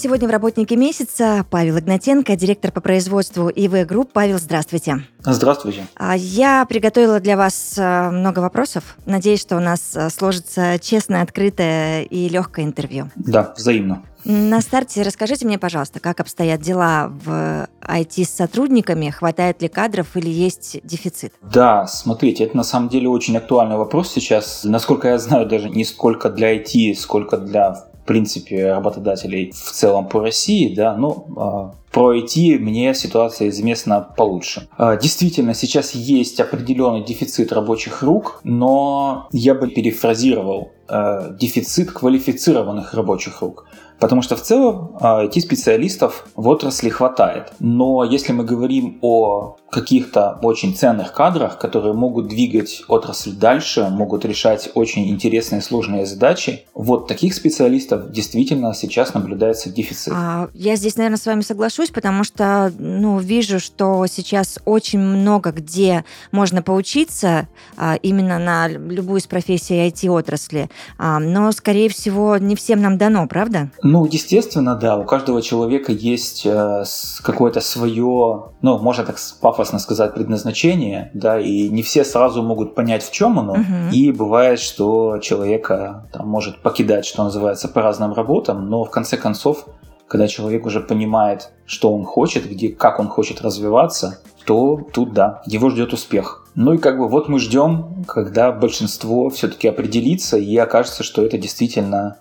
Сегодня в «Работнике месяца» Павел Игнатенко, директор по производству EV Group. Павел, здравствуйте. Здравствуйте. А, Я приготовила для вас а, много вопросов. Надеюсь, что у нас а, сложится честное, открытое и легкое интервью. Да, взаимно. На старте расскажите мне, пожалуйста, как обстоят дела в IT с сотрудниками, хватает ли кадров или есть дефицит? Да, смотрите, это на самом деле очень актуальный вопрос сейчас. Насколько я знаю, даже не сколько для IT, сколько для в принципе, работодателей в целом по России, да, но э, про IT мне ситуация известна получше. Э, действительно, сейчас есть определенный дефицит рабочих рук, но я бы перефразировал э, дефицит квалифицированных рабочих рук. Потому что в целом IT-специалистов в отрасли хватает. Но если мы говорим о каких-то очень ценных кадрах, которые могут двигать отрасль дальше, могут решать очень интересные сложные задачи, вот таких специалистов действительно сейчас наблюдается дефицит. А, я здесь, наверное, с вами соглашусь, потому что ну, вижу, что сейчас очень много где можно поучиться а, именно на любую из профессий IT-отрасли. А, но, скорее всего, не всем нам дано, правда? Ну, естественно, да. У каждого человека есть э, какое-то свое, ну, можно так пафосно сказать, предназначение, да, и не все сразу могут понять, в чем оно. Мгм. И бывает, что человека там, может покидать, что называется, по разным работам, но в конце концов, когда человек уже понимает, что он хочет, где, как он хочет развиваться, то тут да, его ждет успех. Ну и как бы вот мы ждем, когда большинство все-таки определится и окажется, что это действительно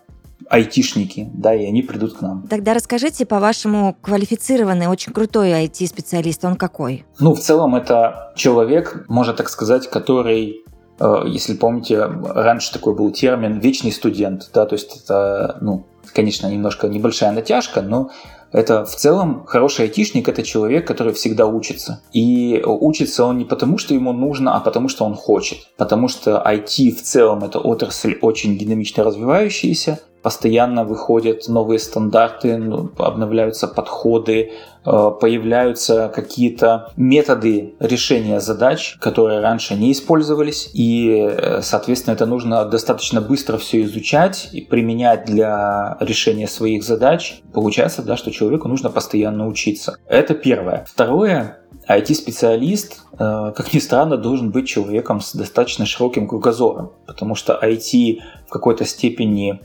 айтишники, да, и они придут к нам. Тогда расскажите, по-вашему, квалифицированный, очень крутой IT-специалист, он какой? Ну, в целом это человек, можно так сказать, который э, если помните, раньше такой был термин «вечный студент», да, то есть это, ну, конечно, немножко небольшая натяжка, но это в целом хороший айтишник – это человек, который всегда учится. И учится он не потому, что ему нужно, а потому, что он хочет. Потому что IT в целом – это отрасль очень динамично развивающаяся, постоянно выходят новые стандарты, ну, обновляются подходы, э, появляются какие-то методы решения задач, которые раньше не использовались, и, э, соответственно, это нужно достаточно быстро все изучать и применять для решения своих задач. Получается, да, что человеку нужно постоянно учиться. Это первое. Второе, IT-специалист, э, как ни странно, должен быть человеком с достаточно широким кругозором, потому что IT в какой-то степени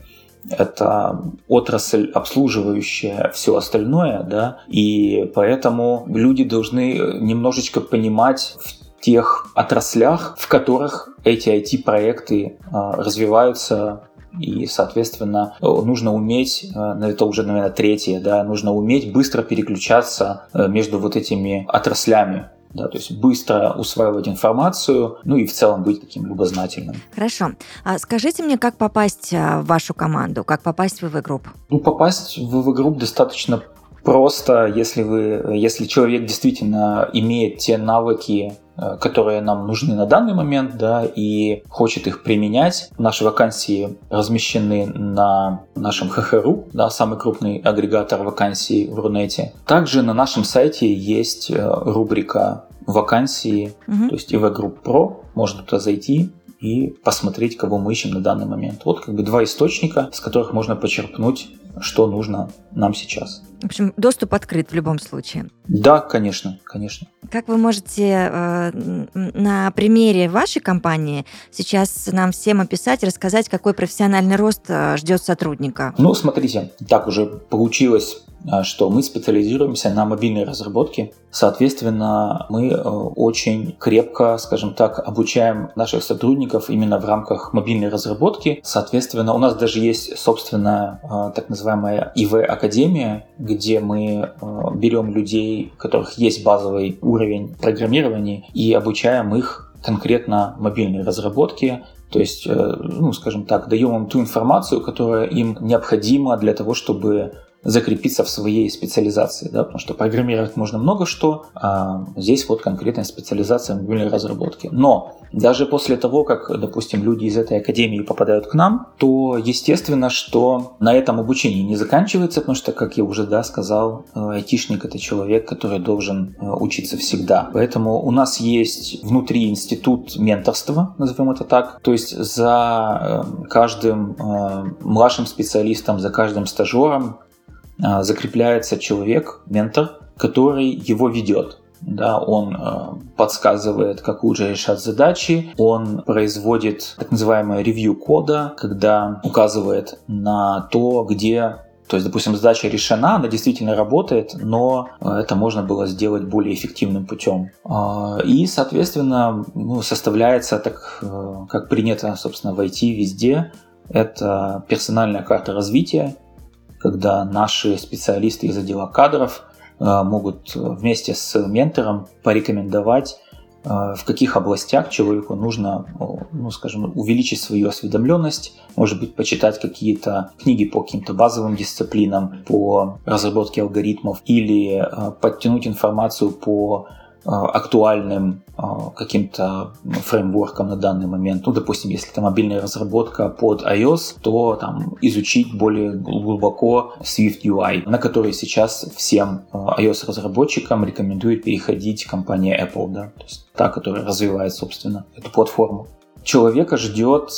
это отрасль, обслуживающая все остальное, да, и поэтому люди должны немножечко понимать в тех отраслях, в которых эти IT-проекты а, развиваются. И, соответственно, нужно уметь, э, это уже, наверное, третье, да, нужно уметь быстро переключаться э, между вот этими отраслями да, то есть быстро усваивать информацию, ну и в целом быть таким любознательным. Хорошо. А скажите мне, как попасть а, в вашу команду, как попасть в EV Group? Ну, попасть в EV Group достаточно просто, если, вы, если человек действительно имеет те навыки, э, которые нам нужны на данный момент, да, и хочет их применять. Наши вакансии размещены на нашем hh.ru, да, самый крупный агрегатор вакансий в Рунете. Также на нашем сайте есть э, рубрика вакансии, Мгм. то есть EV Group Pro, можно туда зайти и посмотреть, кого мы ищем на данный момент. Вот как бы два источника, с которых можно почерпнуть, что нужно нам сейчас. В общем, доступ открыт в любом случае. Да, конечно, конечно. Как вы можете э, на примере вашей компании сейчас нам всем описать, рассказать, какой профессиональный рост э, ждет сотрудника? Ну, смотрите, так уже получилось, что мы специализируемся на мобильной разработке. Соответственно, мы э, очень крепко, скажем так, обучаем наших сотрудников именно в рамках мобильной разработки. Соответственно, у нас даже есть собственная э, так называемая ИВ-академия, где мы э, берем людей, у которых есть базовый уровень программирования, и обучаем их конкретно мобильной разработке, то есть, ну, скажем так, даем им ту информацию, которая им необходима для того, чтобы закрепиться в своей специализации, да, потому что программировать можно много что, а здесь вот конкретная специализация мобильной разработке. Но даже после того, как, допустим, люди из этой академии попадают к нам, то естественно, что на этом обучение не заканчивается, потому что, как я уже да, сказал, э, айтишник это человек, который должен э, учиться всегда. Поэтому у нас есть внутри институт менторства, назовем это так. То есть за э, каждым младшим специалистом, за каждым стажером закрепляется человек, ментор, который его ведет да, он э, подсказывает, как лучше решать задачи, он производит так называемое ревью кода, когда указывает на то, где то есть, допустим, задача решена, она действительно работает, но э, это можно было сделать более эффективным путем. А, и, соответственно, ну, составляется, так э, как принято, собственно, в IT везде, это персональная карта развития, когда наши специалисты из отдела кадров Э, могут вместе с ментором порекомендовать, э, в каких областях человеку нужно, ну, скажем, увеличить свою осведомленность, может быть, почитать какие-то книги по каким-то базовым дисциплинам, по разработке алгоритмов или э, подтянуть информацию по актуальным а, каким-то фреймворком на данный момент. Ну, допустим, если это мобильная разработка под iOS, то там изучить более глубоко Swift UI, на который сейчас всем а, iOS-разработчикам рекомендует переходить компания Apple, да, то есть та, которая развивает, собственно, эту платформу. Человека ждет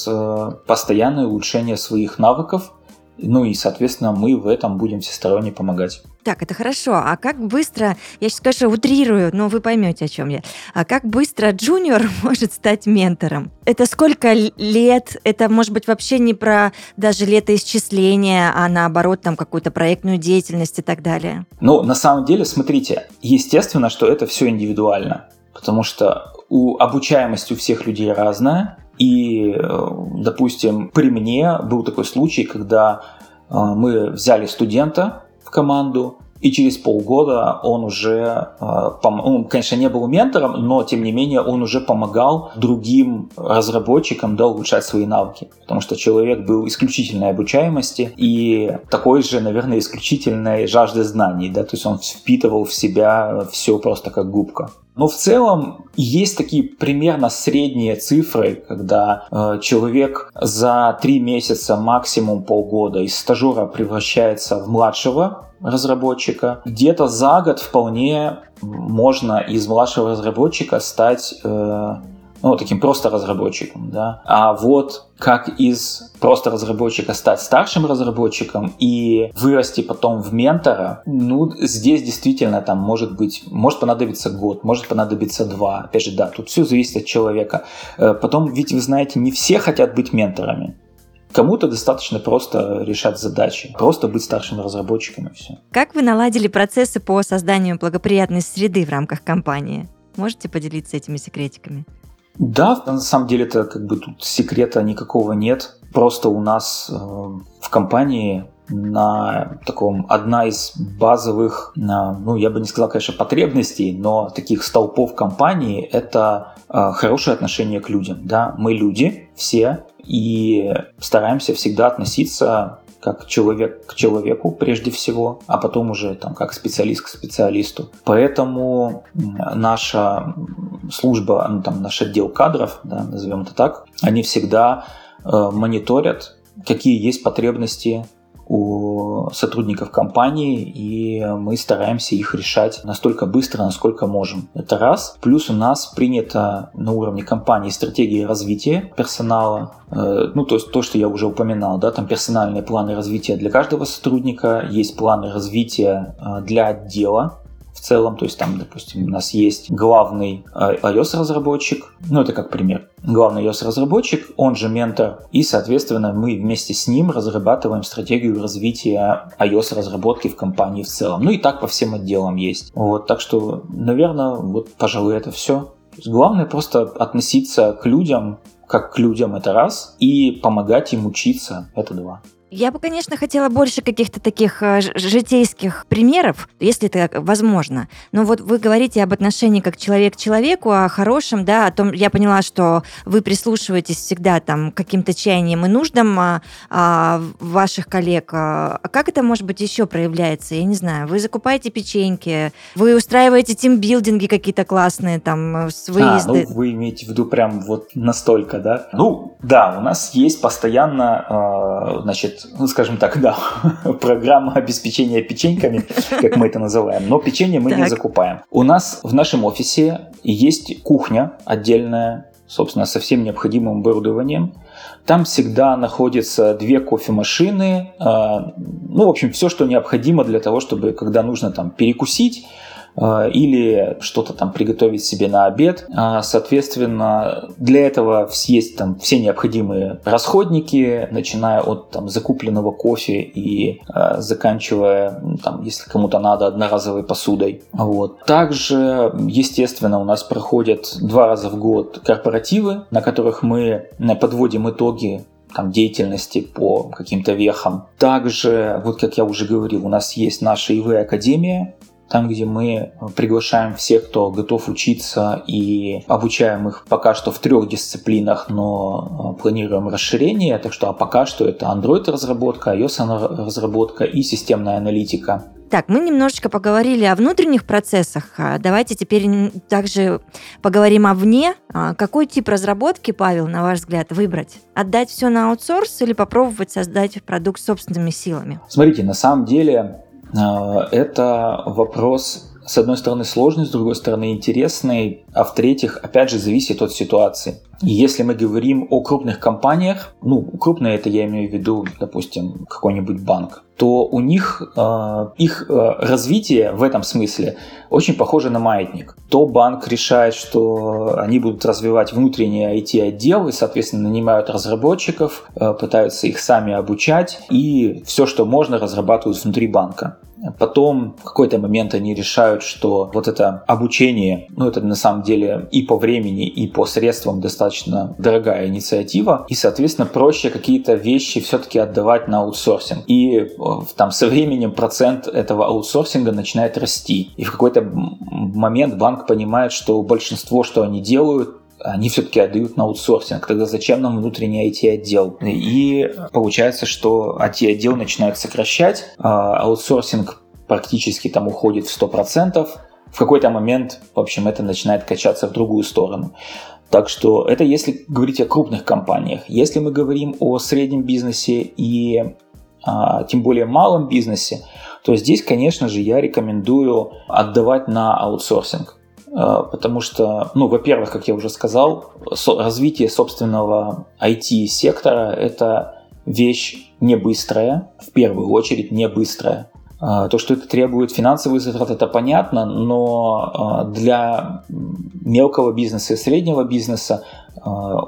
постоянное улучшение своих навыков, ну и, соответственно, мы в этом будем всесторонне помогать. Так, это хорошо. А как быстро, я сейчас, конечно, утрирую, но вы поймете, о чем я. А как быстро джуниор может стать ментором? Это сколько лет? Это, может быть, вообще не про даже летоисчисления, а наоборот, там какую-то проектную деятельность и так далее? Ну, на самом деле, смотрите, естественно, что это все индивидуально, потому что у обучаемость у всех людей разная, и, э, допустим, при мне был такой случай, когда э, мы взяли студента в команду, и через полгода он уже, э, он, конечно, не был ментором, но тем не менее он уже помогал другим разработчикам да, улучшать свои навыки. Потому что человек был исключительной обучаемости и такой же, наверное, исключительной жажды знаний. Да? То есть он впитывал в себя все просто как губка. Но в целом есть такие примерно средние цифры, когда э, человек за три месяца, максимум полгода из стажера превращается в младшего разработчика. Где-то за год вполне можно из младшего разработчика стать э, ну, таким просто разработчиком, да. А вот как из просто разработчика стать старшим разработчиком и вырасти потом в ментора, ну, здесь действительно там может быть, может понадобиться год, может понадобиться два. Опять же, да, тут все зависит от человека. Э, потом, ведь вы знаете, не все хотят быть менторами. Кому-то достаточно просто решать задачи, просто быть старшим разработчиком и все. Как вы наладили процессы по созданию благоприятной среды в рамках компании? Можете поделиться этими секретиками? Да, на самом деле это как бы тут секрета никакого нет. Просто у нас э, в компании на таком одна из базовых, ну я бы не сказал, конечно, потребностей, но таких столпов компании это э, хорошее отношение к людям. Да, мы люди все и стараемся всегда относиться как человек к человеку прежде всего, а потом уже там как специалист к специалисту. Поэтому наша служба, ну, там наш отдел кадров, да, назовем это так, они всегда э, мониторят, какие есть потребности у сотрудников компании, и мы стараемся их решать настолько быстро, насколько можем. Это раз. Плюс у нас принято на уровне компании стратегии развития персонала, э, ну, то есть то, что я уже упоминал, да, там персональные планы развития для каждого сотрудника, есть планы развития э, для отдела, в целом. То есть там, допустим, у нас есть главный э, iOS-разработчик, ну это как пример. Главный iOS-разработчик, он же ментор, и, соответственно, мы вместе с ним разрабатываем стратегию развития iOS-разработки в компании в целом. Ну и так по всем отделам есть. Вот, так что, наверное, вот, пожалуй, это все. Главное просто относиться к людям как к людям, это раз, и помогать им учиться, это два. Я бы, конечно, хотела больше каких-то таких э, житейских примеров, если это возможно. Но вот вы говорите об отношении как человек к человеку, о хорошем, да, о том, я поняла, что вы прислушиваетесь всегда там к каким-то чаяниям и нуждам а, а, ваших коллег. А, а как это, может быть, еще проявляется? Я не знаю. Вы закупаете печеньки, вы устраиваете тимбилдинги какие-то классные, там, э, с выезды. А, ну, вы имеете в виду прям вот настолько, да? Ну, да, у нас есть постоянно, значит, ну, скажем так, да, программа обеспечения печеньками, как мы это называем, но печенье мы так. не закупаем. У нас в нашем офисе есть кухня отдельная, собственно, со всем необходимым оборудованием. Там всегда находятся две кофемашины, а, ну, в общем, все, что необходимо для того, чтобы, когда нужно там перекусить, или что-то там приготовить себе на обед. А, соответственно, для этого есть там все необходимые расходники, начиная от там, закупленного кофе и э, заканчивая, там, если кому-то надо, одноразовой посудой. Вот. Также, естественно, у нас проходят два раза в год корпоративы, на которых мы подводим итоги там, деятельности по каким-то вехам. Также, вот как я уже говорил, у нас есть наша ИВ-академия, там, где мы приглашаем всех, кто готов учиться и обучаем их пока что в трех дисциплинах, но э, планируем расширение. Так что а пока что это Android разработка, iOS разработка и системная аналитика. Так, мы немножечко поговорили о внутренних процессах. А давайте теперь также поговорим о вне. А какой тип разработки, Павел, на ваш взгляд, выбрать? Отдать все на аутсорс или попробовать создать продукт собственными силами? Смотрите, на самом деле это вопрос, с одной стороны, сложный, с другой стороны, интересный, а в-третьих, опять же, зависит от ситуации. И если мы говорим о крупных компаниях, ну, крупные это я имею в виду, допустим, какой-нибудь банк, то у них э, их э, развитие в этом смысле очень похоже на маятник. То банк решает, что они будут развивать внутренний IT-отдел и, соответственно, нанимают разработчиков, э, пытаются их сами обучать и все, что можно, разрабатывают внутри банка. Потом в какой-то момент они решают, что вот это обучение, ну это на самом деле и по времени, и по средствам достаточно дорогая инициатива, и, соответственно, проще какие-то вещи все-таки отдавать на аутсорсинг. И э, там со временем процент этого аутсорсинга начинает расти. И в какой-то момент банк понимает, что большинство, что они делают, они все-таки отдают на аутсорсинг. Тогда зачем нам внутренний IT-отдел? И получается, что IT-отдел начинает сокращать, а аутсорсинг практически там уходит в 100%. В какой-то момент, в общем, это начинает качаться в другую сторону. Так что это если говорить о крупных компаниях. Если мы говорим о среднем бизнесе и а, тем более малом бизнесе, то здесь, конечно же, я рекомендую отдавать на аутсорсинг. А, потому что, ну, во-первых, как я уже сказал, развитие собственного IT-сектора – это вещь не быстрая, в первую очередь не быстрая. А, то, что это требует финансовых затрат, это понятно, но а, для мелкого бизнеса и среднего бизнеса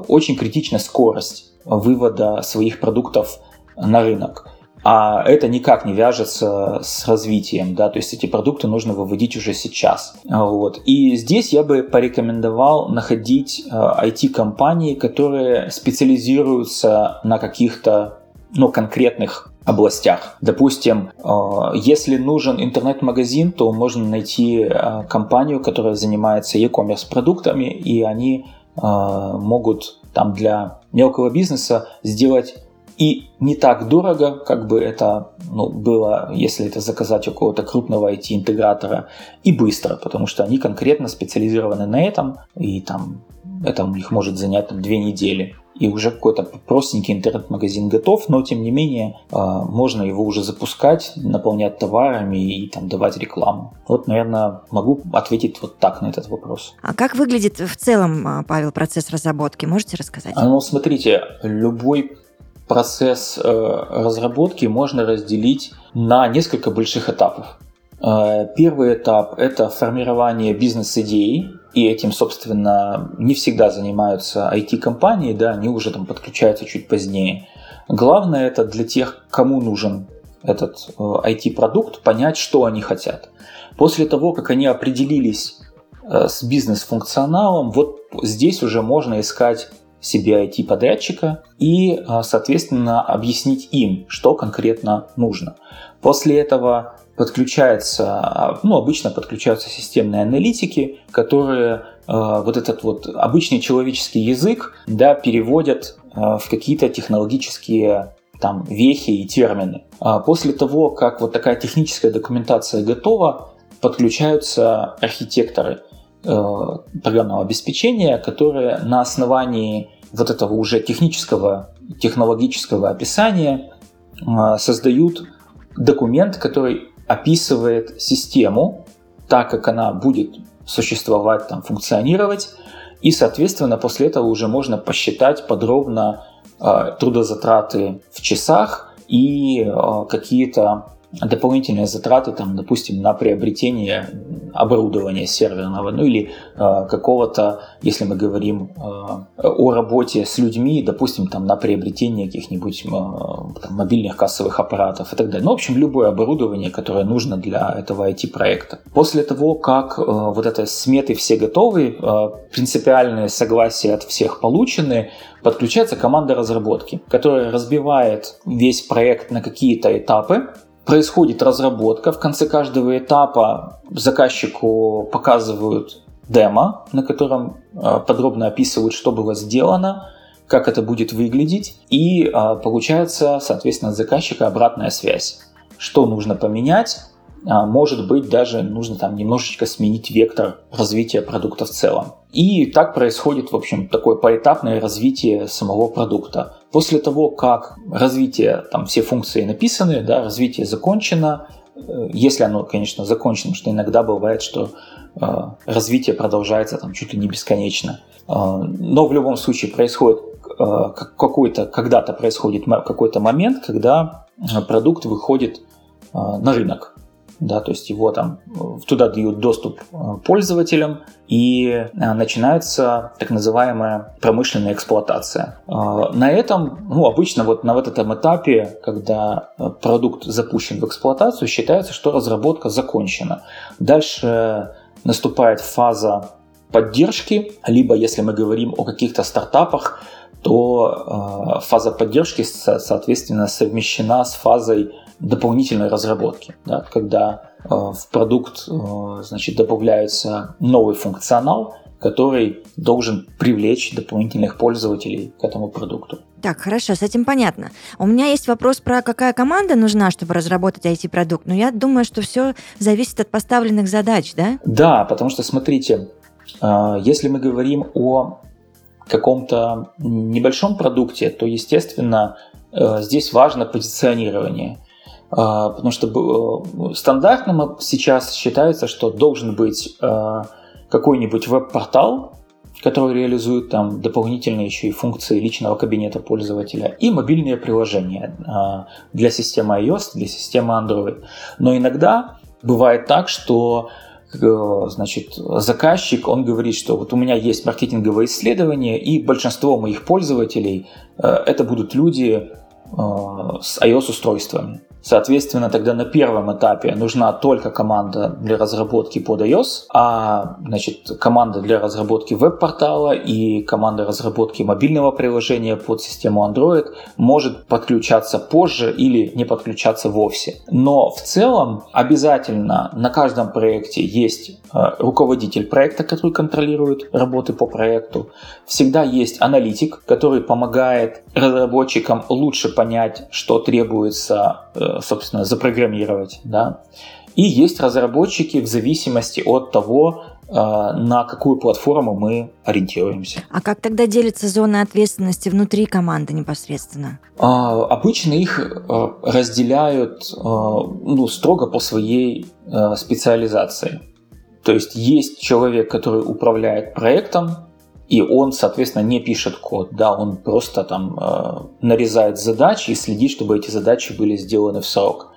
очень критична скорость вывода своих продуктов на рынок а это никак не вяжется с развитием, да, то есть эти продукты нужно выводить уже сейчас. Вот. И здесь я бы порекомендовал находить IT-компании, э, которые специализируются на каких-то ну, конкретных областях. Допустим, э, если нужен интернет-магазин, то можно найти компанию, которая занимается e-commerce продуктами, и они могут там для мелкого бизнеса сделать и не так дорого, как бы это ну, было, если это заказать у какого-то крупного IT-интегратора, и быстро, потому что они конкретно специализированы на этом, и там это у них может занять там, две недели. И уже какой-то простенький интернет-магазин готов, но тем не менее а, можно его уже запускать, наполнять товарами и там давать рекламу. Вот, наверное, могу ответить вот так на этот вопрос. А как выглядит в целом, а, Павел, процесс разработки? Можете рассказать? А, ну, смотрите, любой процесс э, разработки можно разделить на несколько больших этапов. Э, первый этап – это формирование бизнес-идеи, и этим, собственно, не всегда занимаются IT-компании, да, они уже там подключаются чуть позднее. Главное это для тех, кому нужен этот IT-продукт, э, понять, что они хотят. После того, как они определились с бизнес-функционалом, вот здесь уже можно искать себе IT-подрядчика и, соответственно, объяснить им, что конкретно нужно. После этого подключается, ну, обычно подключаются системные аналитики, которые вот этот вот обычный человеческий язык, да, переводят в какие-то технологические там вехи и термины. А после того, как вот такая техническая документация готова, подключаются архитекторы э, программного обеспечения, которые на основании вот этого уже технического, технологического описания э, создают документ, который описывает систему так, как она будет существовать, там, функционировать, и, соответственно, после этого уже можно посчитать подробно Э, трудозатраты в часах и э, какие-то дополнительные затраты, там, допустим, на приобретение оборудования серверного, ну или э, какого-то, если мы говорим э, о работе с людьми, допустим, там, на приобретение каких-нибудь э, там, мобильных кассовых аппаратов и так далее. Ну, в общем, любое оборудование, которое нужно для этого IT-проекта. После того, как э, вот это сметы все готовы, э, принципиальные согласия от всех получены, подключается команда разработки, которая разбивает весь проект на какие-то этапы, происходит разработка. В конце каждого этапа заказчику показывают демо, на котором э, подробно описывают, что было сделано, как это будет выглядеть, и э, получается, соответственно, от заказчика обратная связь. Что нужно поменять, а, может быть, даже нужно там немножечко сменить вектор развития продукта в целом. И так происходит, в общем, такое поэтапное развитие самого продукта. После того, как развитие, там все функции написаны, да, развитие закончено, э, если оно, конечно, закончено, что иногда бывает, что э, развитие продолжается там чуть ли не бесконечно. Э, но в любом случае происходит э, какой-то, когда-то происходит какой-то момент, когда э, продукт выходит э, на рынок да, то есть его там туда дают доступ э, пользователям, и э, начинается так называемая промышленная эксплуатация. Э, на этом, ну, обычно вот на вот этом этапе, когда продукт запущен в эксплуатацию, считается, что разработка закончена. Дальше наступает фаза поддержки, либо если мы говорим о каких-то стартапах, то фаза поддержки, соответственно, совмещена с фазой дополнительной разработки, да, когда э, в продукт э, значит, добавляется новый функционал, который должен привлечь дополнительных пользователей к этому продукту. Так, хорошо, с этим понятно. У меня есть вопрос про какая команда нужна, чтобы разработать IT-продукт, но я думаю, что все зависит от поставленных задач, да? Да, потому что, смотрите, э, если мы говорим о каком-то небольшом продукте, то, естественно, здесь важно позиционирование. А, потому что э, стандартным сейчас считается, что должен быть э, какой-нибудь веб-портал, который реализует там дополнительные еще и функции личного кабинета пользователя и мобильные приложения а, для системы iOS, для системы Android. Но иногда бывает так, что э, значит, заказчик, он говорит, что вот у меня есть маркетинговое исследование, и большинство моих пользователей это будут люди с iOS-устройствами. Соответственно, тогда на первом этапе нужна только команда для разработки под iOS, а значит, команда для разработки веб-портала и команда разработки мобильного приложения под систему Android может подключаться позже или не подключаться вовсе. Но в целом обязательно на каждом проекте есть э, руководитель проекта, который контролирует работы по проекту. Всегда есть аналитик, который помогает разработчикам лучше понять, что требуется собственно, запрограммировать, да. И есть разработчики в зависимости от того, э, на какую платформу мы ориентируемся. А как тогда делится зона ответственности внутри команды непосредственно? А, обычно их э, разделяют э, ну, строго по своей специализации. То есть есть человек, который управляет проектом, и он, соответственно, не пишет код, да, он просто там э, нарезает задачи и следит, чтобы эти задачи были сделаны в срок.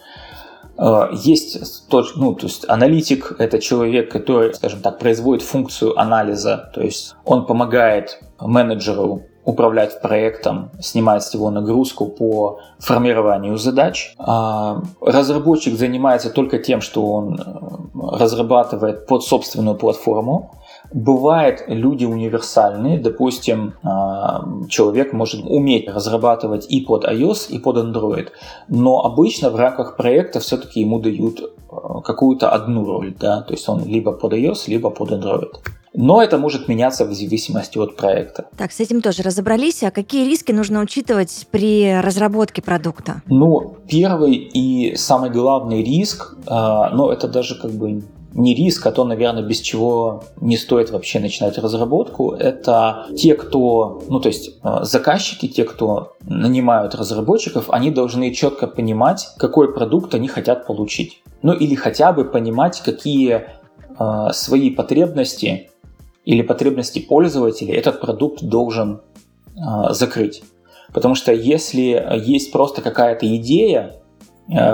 Э, есть тот, ну, то есть аналитик – это человек, который, скажем так, производит функцию анализа, то есть он помогает менеджеру управлять проектом, снимает с него нагрузку по формированию задач. А разработчик занимается только тем, что он э, разрабатывает под собственную платформу, Бывают люди универсальные, допустим, а, человек может уметь разрабатывать и под iOS, и под Android, но обычно в рамках проекта все-таки ему дают а, какую-то одну роль, да, то есть он либо под iOS, либо под Android. Но это может меняться в зависимости от проекта. Так, с этим тоже разобрались. А какие риски нужно учитывать при разработке продукта? Ну, первый и самый главный риск, э, ну, это даже как бы не риск, а то, наверное, без чего не стоит вообще начинать разработку, это те, кто, ну то есть э, заказчики, те, кто нанимают разработчиков, они должны четко понимать, какой продукт они хотят получить. Ну или хотя бы понимать, какие э, свои потребности или потребности пользователей этот продукт должен э, закрыть. Потому что если есть просто какая-то идея, э,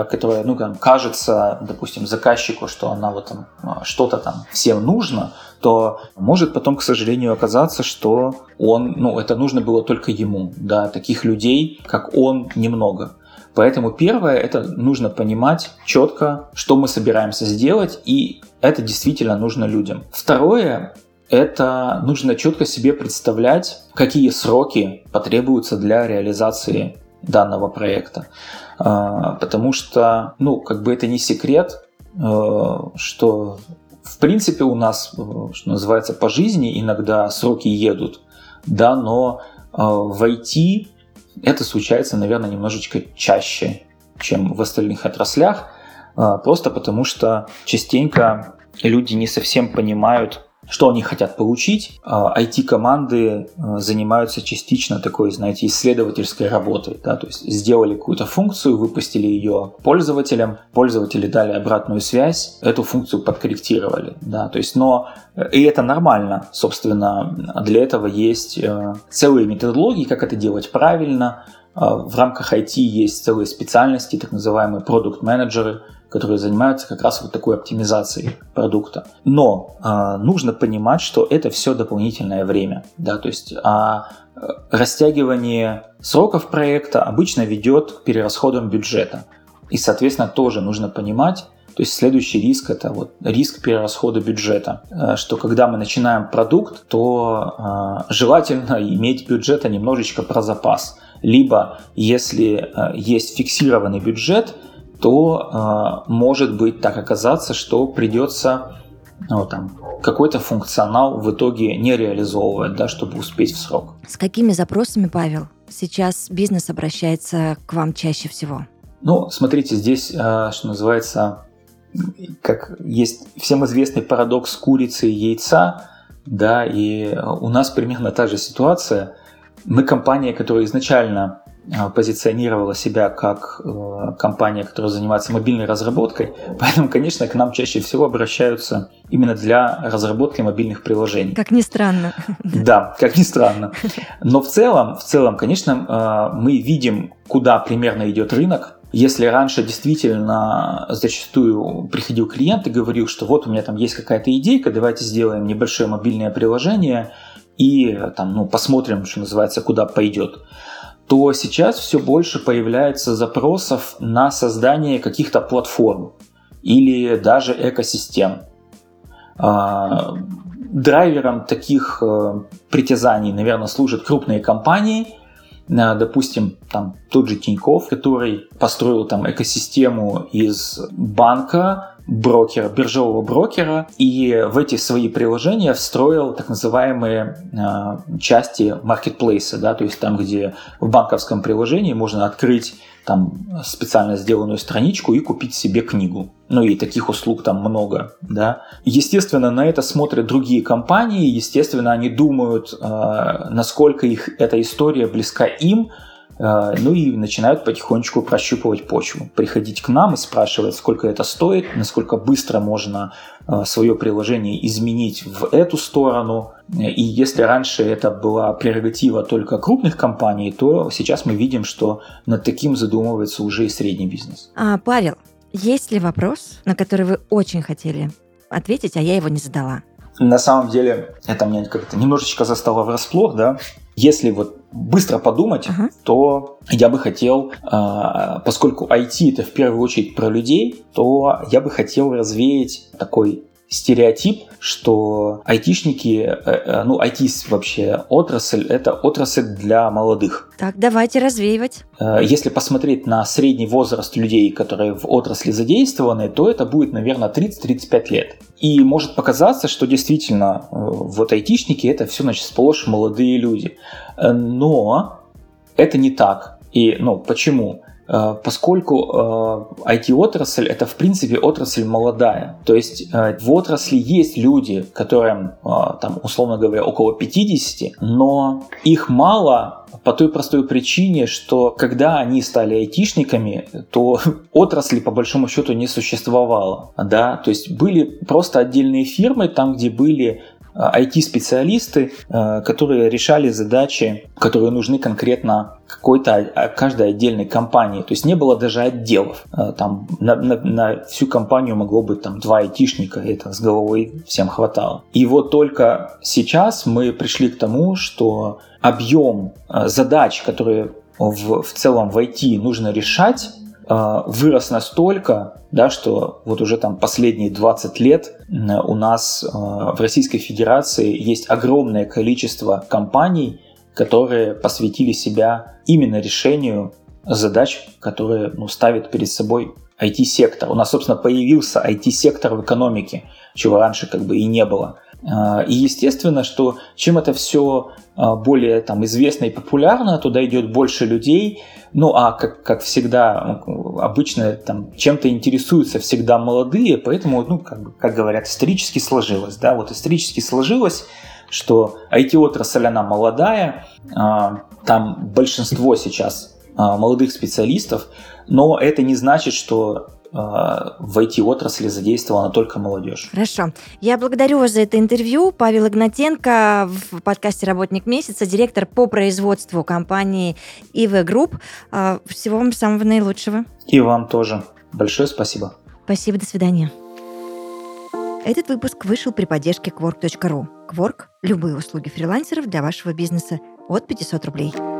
которая, ну, там, кажется, допустим, заказчику, что она вот там а, что-то там всем нужно, то может потом, к сожалению, оказаться, что он, ну, это нужно было только ему, да, таких людей, как он, немного. Поэтому первое, это нужно понимать четко, что мы собираемся сделать, и это действительно нужно людям. Второе, это нужно четко себе представлять, какие сроки потребуются для реализации данного проекта. А, потому что, ну, как бы это не секрет, э, что в принципе у нас, э, что называется, по жизни иногда сроки едут, да, но э, в IT это случается, наверное, немножечко чаще, чем в остальных отраслях, просто потому что частенько люди не совсем понимают, что они хотят получить. IT-команды а, а, занимаются частично такой, знаете, исследовательской работой. Да? То есть сделали какую-то функцию, выпустили ее пользователям, пользователи дали обратную связь, эту функцию подкорректировали. Да? То есть, но и это нормально, собственно, для этого есть э, целые методологии, как это делать правильно. А, в рамках IT есть целые специальности, так называемые продукт-менеджеры, которые занимаются как раз вот такой оптимизацией продукта. Но э, нужно понимать, что это все дополнительное время, да, то есть а растягивание сроков проекта обычно ведет к перерасходам бюджета. И, соответственно, тоже нужно понимать, то есть следующий риск это вот риск перерасхода бюджета, э, что когда мы начинаем продукт, то э, желательно иметь бюджета немножечко про запас. Либо если э, есть фиксированный бюджет, то э, может быть так оказаться, что придется ну, там, какой-то функционал в итоге не реализовывать, да, чтобы успеть в срок. С какими запросами, Павел, сейчас бизнес обращается к вам чаще всего? Ну, смотрите, здесь, э, что называется, как есть всем известный парадокс курицы и яйца, да, и у нас примерно та же ситуация. Мы компания, которая изначально позиционировала себя как э, компания, которая занимается мобильной разработкой. Поэтому, конечно, к нам чаще всего обращаются именно для разработки мобильных приложений. Как ни странно. Да, как ни странно. Но в целом, в целом, конечно, э, мы видим, куда примерно идет рынок. Если раньше действительно зачастую приходил клиент и говорил, что вот у меня там есть какая-то идейка, давайте сделаем небольшое мобильное приложение и там, ну, посмотрим, что называется, куда пойдет то сейчас все больше появляется запросов на создание каких-то платформ или даже экосистем. А, драйвером таких э, притязаний, наверное, служат крупные компании, э, допустим, там тот же Тиньков, который построил там экосистему из банка, брокера, биржевого брокера, и в эти свои приложения встроил так называемые э, части маркетплейса, да, то есть там, где в банковском приложении можно открыть там специально сделанную страничку и купить себе книгу. Ну и таких услуг там много, да. Естественно, на это смотрят другие компании, естественно, они думают, э, насколько их эта история близка им, ну и начинают потихонечку прощупывать почву. Приходить к нам и спрашивать, сколько это стоит, насколько быстро можно а, свое приложение изменить в эту сторону. И если раньше это была прерогатива только крупных компаний, то сейчас мы видим, что над таким задумывается уже и средний бизнес. А, Павел, есть ли вопрос, на который вы очень хотели ответить, а я его не задала? На самом деле, это меня как-то немножечко застало врасплох, да. Если вот быстро подумать, uh-huh. то я бы хотел, а, поскольку IT это в первую очередь про людей, то я бы хотел развеять такой стереотип, что айтишники, э, э, ну, IT вообще отрасль, это отрасль для молодых. Так, давайте развеивать. Э, если посмотреть на средний возраст людей, которые в отрасли задействованы, то это будет, наверное, 30-35 лет. И может показаться, что действительно вот айтишники это все, значит, сплошь молодые люди. Но это не так. И, ну, почему? Э, поскольку IT-отрасль э, это в принципе отрасль молодая. То есть э, в отрасли есть люди, которым там условно говоря около 50, но их мало по той простой причине, что когда они стали айтишниками, то отрасли по большому счету не существовало. Да? То есть были просто отдельные фирмы, там где были IT-специалисты, которые решали задачи, которые нужны конкретно какой-то каждой отдельной компании. То есть не было даже отделов. Э, там на, на, на всю компанию могло быть там два айтишника, и это с головой всем хватало. И вот только сейчас мы пришли к тому, что объем э, задач, которые в, в целом в IT нужно решать, вырос настолько, да, что вот уже там последние 20 лет у нас э, в Российской Федерации есть огромное количество компаний, которые посвятили себя именно решению задач, которые ну, ставит перед собой IT-сектор. У нас, собственно, появился IT-сектор в экономике, чего раньше как бы и не было. Э, и естественно, что чем это все э, более там, известно и популярно, туда идет больше людей, ну а как, как всегда, обычно там чем-то интересуются всегда молодые, поэтому, ну, как, как говорят, исторически сложилось, да, вот исторически сложилось, что IT-отрасль, она молодая, а, там большинство сейчас а, молодых специалистов, но это не значит, что а, в IT-отрасли задействована только молодежь. Хорошо. Я благодарю вас за это интервью. Павел Игнатенко в подкасте «Работник месяца», директор по производству компании EV Group. Всего вам самого наилучшего. И вам тоже. Большое спасибо. Спасибо, до свидания. Этот выпуск вышел при поддержке Quark.ru. Quark – любые услуги фрилансеров для вашего бизнеса от 500 рублей.